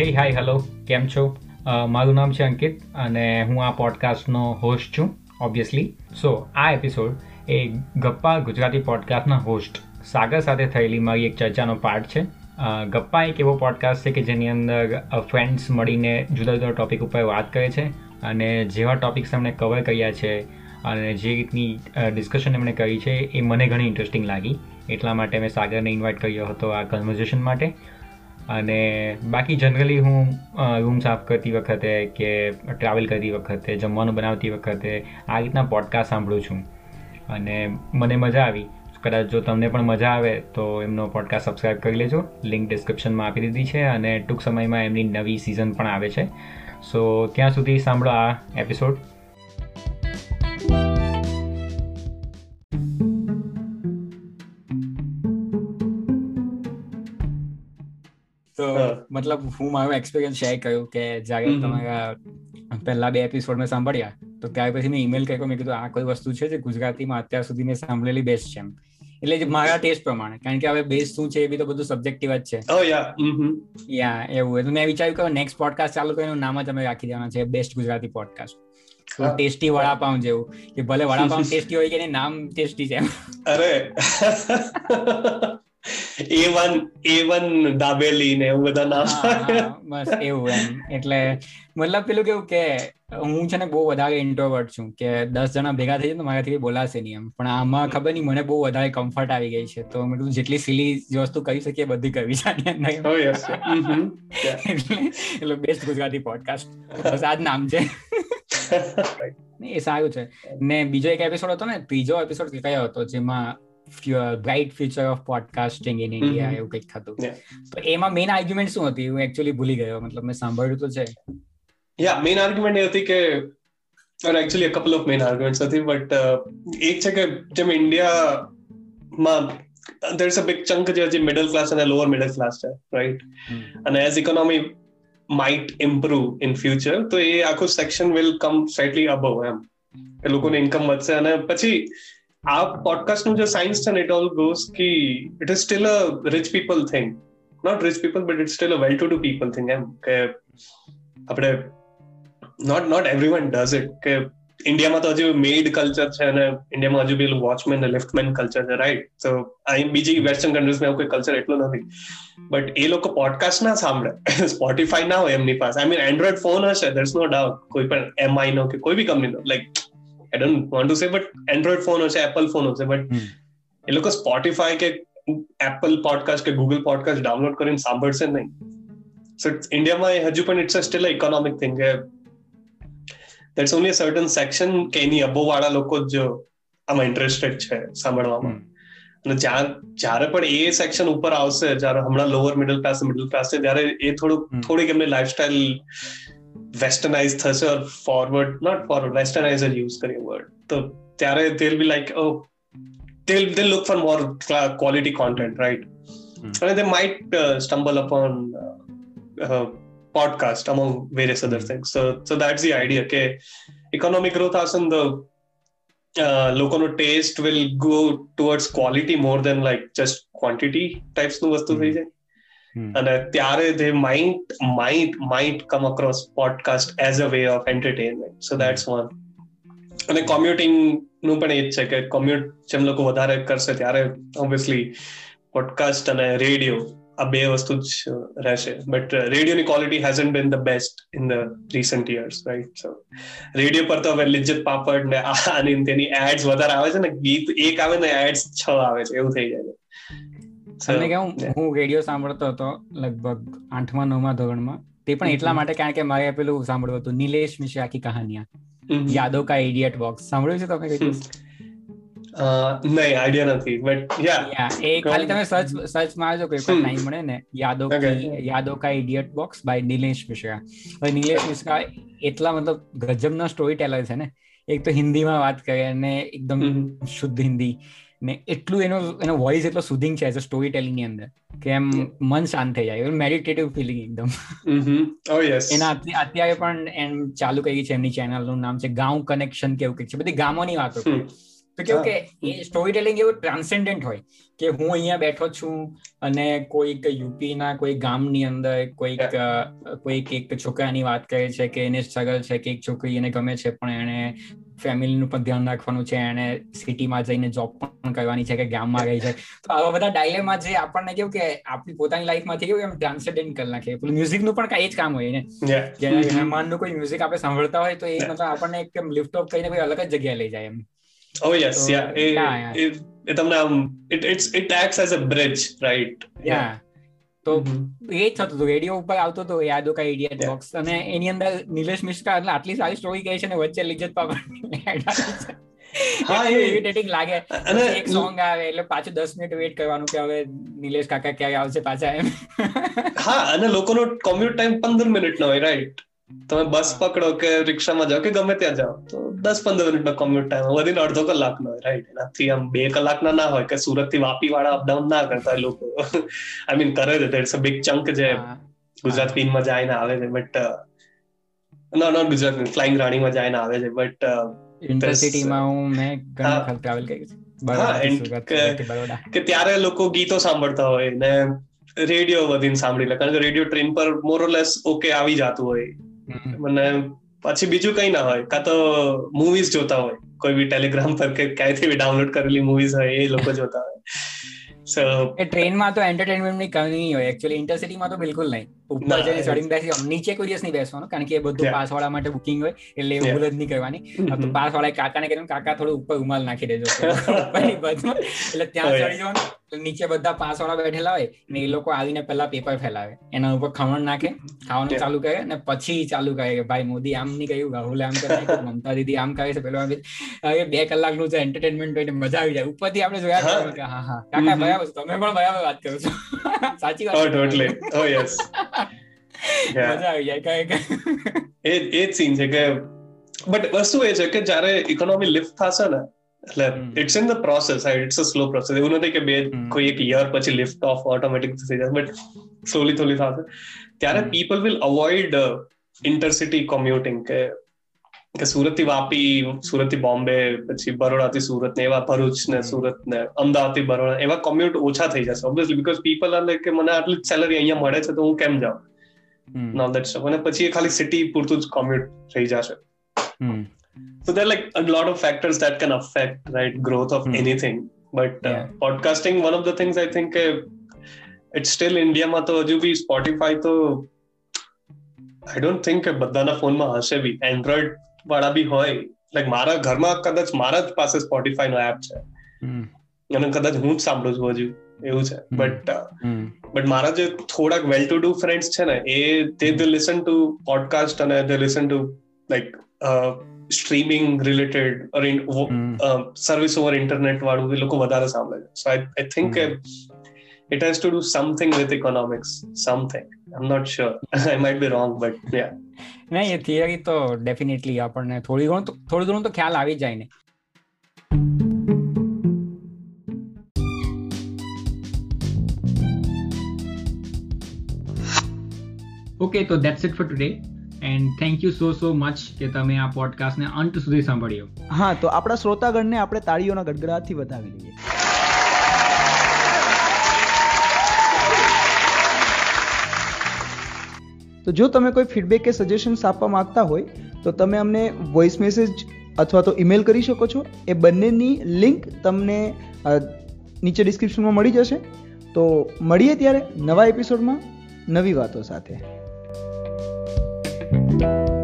હે hi hello કેમ છો? મારું નામ છે અંકિત અને હું આ પોડકાસ્ટનો હોસ્ટ છું ઓબ્વિયસલી સો આ એપિસોડ એ ગપ્પા ગુજરાતી પોડકાસ્ટના હોસ્ટ સાગર સાથે થયેલી મારી એક ચર્ચાનો પાર્ટ છે. ગપ્પા એક એવો પોડકાસ્ટ છે કે જેની અંદર ફ્રેન્ડ્સ મળીને જુદા જુદા ટોપિક ઉપર વાત કરે છે અને જેવા ટોપિક્સ એમણે કવર કર્યા છે અને જે રીતની ડિસ્કશન એમણે કરી છે એ મને ઘણી ઇન્ટરેસ્ટિંગ લાગી. એટલા માટે મેં સાગરને ઇન્વાઇટ કર્યો હતો આ કન્વર્ઝેશન માટે. અને બાકી જનરલી હું રૂમ સાફ કરતી વખતે કે ટ્રાવેલ કરતી વખતે, જમવાનું બનાવતી વખતે આ રીતના પોડકાસ્ટ સાંભળું છું. અને મને મજા આવી. કદાચ જો તમને પણ મજા આવે તો એમનો પોડકાસ્ટ સબસ્ક્રાઈબ કરી લેજો. લિંક ડિસ્ક્રિપ્શનમાં આપી દીધી છે અને ટૂંક સમયમાં એમની નવી સિઝન પણ આવે છે. સો ત્યાં સુધી સાંભળો આ એપિસોડ મતલબ હું મારો એક્સપિરિયન્સ શેર કર્યો કે જ્યારે તમારા પહેલા બે એપિસોડ મેં સાંભળ્યા તો ત્યાર પછી મેં ઈમેલ કર્યો મેં કીધું આ કોઈ વસ્તુ છે જે ગુજરાતીમાં અત્યાર સુધી મેં સાંભળેલી બેસ્ટ છે? એટલે મારા ટેસ્ટ પ્રમાણે કારણ કે હવે બેસ્ટ શું છે એ બી તો બધું સબ્જેક્ટિવ જ છે. Oh, યા એવું. તો મેં વિચાર્યું કે નેક્સ્ટ પોડકાસ્ટ ચાલુ કરીને નામ જ અમે રાખી દેવાના છે best Gujarati podcast tasty vada pav જેવું કે ભલે વડાપાઉં ટેસ્ટી હોય કે નામ ટેસ્ટી છે અરે. A one A one dabeli ને એવું બધા નામ. બસ એવું એમ. એટલે મતલબ પેલું કેવું કે હું છે ને બહુ વધારે ઇન્ટ્રોવર્ટ છું કે દસ જણા ભેગા થઈ જાય તો મારાથી બોલાશે નહીં એમ. પણ આમાં ખબર નહીં મને બહુ વધારે કમ્ફર્ટ આવી ગઈ છે. તો મેં જેટલી સિલી વસ્તુ કરી શકીએ બધી કરવી છે. એટલે બેસ્ટ ગુજરાતી પોડકાસ્ટ બસ આ જ નામ છે. એ સારું છે. ને બીજો એક એપિસોડ હતો ને ત્રીજો એપિસોડ કયો હતો જેમાં bright future of podcasting in India એવું કંઈક થતું. તો એમાં મેઇન આર્ગ્યુમેન્ટ શું હતી? હું એકચ્યુઅલી ભૂલી ગયો. મતલબ મેં સાંભળ્યું તો છે. યા મેઇન આર્ગ્યુમેન્ટ એ હતી કે or actually couple of main arguments હતી બટ એક છે કે જેમ ઇન્ડિયામાં there is a big chunk જે હજી મિડલ ક્લાસ અને લોઅર મિડલ ક્લાસ છે રાઈટ અને as economy might improve in future તો એ આખું section will come slightly above એમ. એ લોકોને ઇન્કમ વધશે અને પછી આ પોડકાસ્ટનું જે સાયન્સ છે ને it all goes key it is still a rich people thing not rich people but it still a well to do people thing એમ કે આપણે not not every one does it કે ઇન્ડિયામાં તો હજુ મેડ કલ્ચર છે અને ઇન્ડિયામાં હજુ પેલું વોચમેન લિફ્ટમેન કલ્ચર છે રાઈટ તો અહીં બીજી વેસ્ટર્ન કન્ટ્રીઝમાં એવું કોઈ કલ્ચર એટલું નથી. બટ એ લોકો પોડકાસ્ટ ના સાંભળે. સ્પોટીફાઈ ના હોય એમની પાસે. આઈ મીન એન્ડ્રોઈડ ફોન હશે ધર્સ નો ડાઉટ કોઈ પણ એમઆઈ નો કે કોઈ બી કંપનીનો like I don't want to say but android phone હશે એપલ ફોન હશે બટ એ લોકો સ્પોટીફાય કે એપલ પોડકાસ્ટ કે ગૂગલ પોડકાસ્ટ ડાઉનલોડ કરીને સાંભળશે નહીં સો ઇન્ડિયામાં હજુ પણ ઇટ્સ સ્ટીલ ઇકોનોમિક થિંગ કે દેટ્સ ઓનલી સર્ટન સેક્શન કે એની અબો વાળા લોકો જ આમાં ઇન્ટરેસ્ટેડ છે સાંભળવામાં અને જ્યારે પણ એ સેક્શન ઉપર આવશે જ્યારે હમણાં lower middle class middle class છે ત્યારે એ થોડુંક થોડીક એમની લાઈફસ્ટાઈલ વેસ્ટર્નાઇઝ થશે or forward not forward westerniser use કરીએ વર્ડ તો ત્યારે they'll be like oh they'll they'll look for more quality content right mm. and they might uh, stumble upon uh, uh, podcast among various other things so so that's the idea કે economic growth હશે ને the લોકોનો taste will go towards quality more than like just quantity ટાઈપ્સનું વસ્તુ થઈ જાય અને ત્યારે they might might might come across podcast as a way of entertainment so that's one અને કોમ્યુટિંગનું પણ એ જ છે કે કોમ્યુટ જેમ લોકો વધારે કરશે ત્યારે ઓબ્વિયસલી પોડકાસ્ટ અને રેડિયો આ બે વસ્તુ જ રહેશે. But રેડિયોની quality hasn't been the best in the recent years right so radio પર તો હવે લિજ્જત પાપડ ને આની તેની એડ્સ વધારે આવે છે ને ગીત એક આવે ને એડ્સ છ આવે છે એવું થઈ જાય છે. તમને કેવું હું રેડિયો સાંભળતો હતો લગભગ આઠમા નવમા ધોરણમાં. તે પણ એટલા માટે કારણ કે મારે પેલું સાંભળવું હતું નિલેશ મિશ્રા આખી કહાનિયા. યાદો કા ઇડિયટ બોક્સ સાંભળ્યું છે તમે કઈ નહીં આઈડિયા નથી બટ યા એ ખાલી તમે સર્ચ સર્ચ મારજો કોઈ પણ મળે ને. યાદો યાદો કા idiot box by Nilesh Mishra. હવે નિલેશ મિશ્રા એટલા મતલબ ગજબના સ્ટોરી ટેલર છે ને. એક તો હિન્દીમાં વાત કરે અને એકદમ શુદ્ધ હિન્દી. ને એટલું એનો એનો વોઇસ એટલો સુધિંગ છે એઝ અ સ્ટોરી ટેલિંગની અંદર કે એમ મન શાંત થઈ જાય મેડિટેટિવ ફિલિંગ એકદમ. oh, એના અત્યારે પણ એમ ચાલુ કરી છે એમની ચેનલનું નામ છે ગાઉ કનેક્શન કેવું કંઈક છે. બધી ગામોની વાતો તો કેવું કે એ સ્ટોરી ટેલિંગ એવું ટ્રાન્સેન્ડન્ટ હોય કે હું અહીંયા બેઠો છું અને કોઈક યુપી ના કોઈ ગામની અંદર કોઈક કોઈક એક છોકરાની વાત કરે છે કે એને સ્ટ્રગલ છે કે એક છોકરી એને ગમે છે પણ એને ફેમિલીનું પણ ધ્યાન રાખવાનું છે એને સિટીમાં જઈને જોબ પણ કરવાની છે કે ગામમાં રહી છે. તો આવા બધા ડાયલેમાં જે આપણને કેવું કે આપણી પોતાની લાઈફમાંથી કેવું એમ ટ્રાન્સેન્ડન્ટ કરી નાખે. પેલું મ્યુઝિકનું પણ કાંઈ જ કામ હોય ને. જેને મનનું કોઈ મ્યુઝિક આપણે સાંભળતા હોય તો એ મતલબ આપણને એક લિફ્ટ ઓફ કરીને કોઈ અલગ જ જગ્યાએ લઈ જાય એમ. Oh yes, so, yeah. It, yeah, yeah. It, it, તમને આમ it it's it acts as a bridge, right? Yeah. તો એ જ થતું હતું રેડિયો ઉપર આવતો હતો યાદો કા ઇડિયટ બોક્સ અને એની અંદર નિલેશ મિશ્રા એટલે આટલી સારી સ્ટોરી કહે છે ને વચ્ચે લિજ્જત પાપડ હા ઇરિટેટિંગ લાગે અને એક સોંગ આવે એટલે પાછું દસ મિનિટ વેટ કરવાનું કે હવે નિલેશ કાકા ક્યારે આવશે પાછા એમ હા અને લોકોનો કોમ્યુટ ટાઈમ પંદર મિનિટ નો હોય રાઈટ તમે બસ પકડો કે રિક્ષામાં જાઓ કે ગમે ત્યાં જાઓ તો દસ પંદર મિનિટનો કોમ્યુટ ટાઈમ વધીને અડધો કલાકનો હોય રાઈટ એનાથી આમ બે કલાકના ના હોય કે સુરતથી વાપી વાળા અપડાઉન ના કરતા લોકો. આઈ મીન કરે છે ઇટ્સ અ બિગ ચંક જે ગુજરાત ક્વીનમાં જાય ને આવે છે but no not Gujarat flying રાણીમાં જાય ને આવે છે બટ ઇન્ટરસિટીમાં હું મેં ઘણા વખત ટ્રાવેલ કરી છે. કે ત્યારે લોકો ગીતો સાંભળતા હોય ને રેડિયો વધીને સાંભળી લે કારણ કે રેડિયો ટ્રેન પર મોરલેસ ઓકે આવી જતું હોય. મને પછી બીજું કઈ ના હોય. કાં તો મુવીઝ જોતા હોય. કોઈ બી ટેલિગ્રામ પર કે ક્યાંયથી બી ડાઉનલોડ કરેલી મુવીઝ હોય એ લોકો જોતા હોય. સો એ ટ્રેનમાં તો એન્ટરટેનમેન્ટની કમી હોય. એકચ્યુઅલી ઇન્ટરસિટીમાં તો બિલકુલ નહીં. ઉપર જઈને ચડીને બેસી નીચે કોઈ દિવસ નહીં બેસવાનું કારણ કે એ બધું પાસ વાળા માટે બુકિંગ હોય એટલે એવું ભૂલ જ નહીં કરવાની. પાસ વાળા કાકાને કહેવાનું કાકા થોડું ઉપર ઉમાલ નાખી દેજો. એટલે ત્યાં ચડી જવાનું. નીચે બધા પાસ વાળા બેઠેલા હોય ને એ લોકો આવીને પેલા પેપર ફેલાવે. એના ઉપર ખમણ નાખે ખાવાનું ચાલુ કરે ને પછી ચાલુ કરે કે ભાઈ મોદી આમ નહીં કહ્યું રાહુલ આમ કરે મમતા દીદી આમ કહે છે. પેલો હવે બે કલાકનું જે એન્ટરટેનમેન્ટ હોય મજા આવી જાય. ઉપરથી આપણે જોયા હા. હા કાકા બરાબર તમે પણ બરાબર વાત કરો છો. સાચી વાત oh yes. મજા આવી જાય કઈ એ એ જ સીન છે કે બટ વસ્તુ એ છે કે જ્યારે ઇકોનોમી લિફ્ટ થશે ને એટલે it's in the process it's a slow process એવું નથી કે બે કોઈ એક યર પછી લિફ્ટ ઓફ ઓટોમેટિક થઈ જશે બટ સ્લોલી થોલી થશે. ત્યારે people will avoid intercity commuting કે કે સુરતથી વાપી સુરતથી બોમ્બે પછી બરોડા થી સુરત ને એવા ભરૂચ ને સુરત ને અમદાવાદથી બરોડા એવા કોમ્યુટ ઓછા થઈ જશે obviously because people are like કે મને આટલી સેલરી અહીંયા મળે છે તો હું કેમ જાઉં? નાવ દેટ સ્ટફ અને પછી એ ખાલી સિટી પૂરતું જ કોમ્યુટ થઈ જશે so there are like a lot of factors that can affect right growth of mm. anything but uh, yeah. podcasting one of the things i think uh, it's still india માં તો હજુ બી Spotify તો I don't think કે બધાના ફોનમાં હશે બી Android વાળા બી હોય લાઈક મારા ઘરમાં કદાચ મારા જ પાસે સ્પોટીફાઈ નો એપ છે અને કદાચ હું જ સાંભળું છું હજુ એવું છે. બટ બટ મારા જે થોડાક વેલ ટુ ડુ ફ્રેન્ડ્સ છે ને એ તે દે લિસન ટુ પોડકાસ્ટ અને they listen to like streaming related service over internet વાળું એ લોકો વધારે સાંભળે છે. So I think it has to do something with economics something. I'm not sure. I might be wrong but yeah. નહીં એ theory તો definitely આપણને થોડી ઘણું થોડું ઘણું તો ખ્યાલ આવી જાય ને. ઓકે તો that's it for today and thank you so so much કે તમે આ પોડકાસ્ટને અંત સુધી સાંભળ્યો. હા, તો આપણા શ્રોતાગણને આપણે તાળીઓના ગડગડાટથી વધાવી લઈએ તો જો તમે કોઈ ફીડબેક કે સજેશન્સ આપવા માંગતા હોય, તો તમે અમને વોઇસ મેસેજ અથવા તો ઈમેલ કરી શકો છો. એ બંનેની લિંક તમને નીચે ડિસ્ક્રિપ્શનમાં મળી જશે. તો મળીએ ત્યારે નવા એપિસોડમાં નવી વાતો સાથે. thank you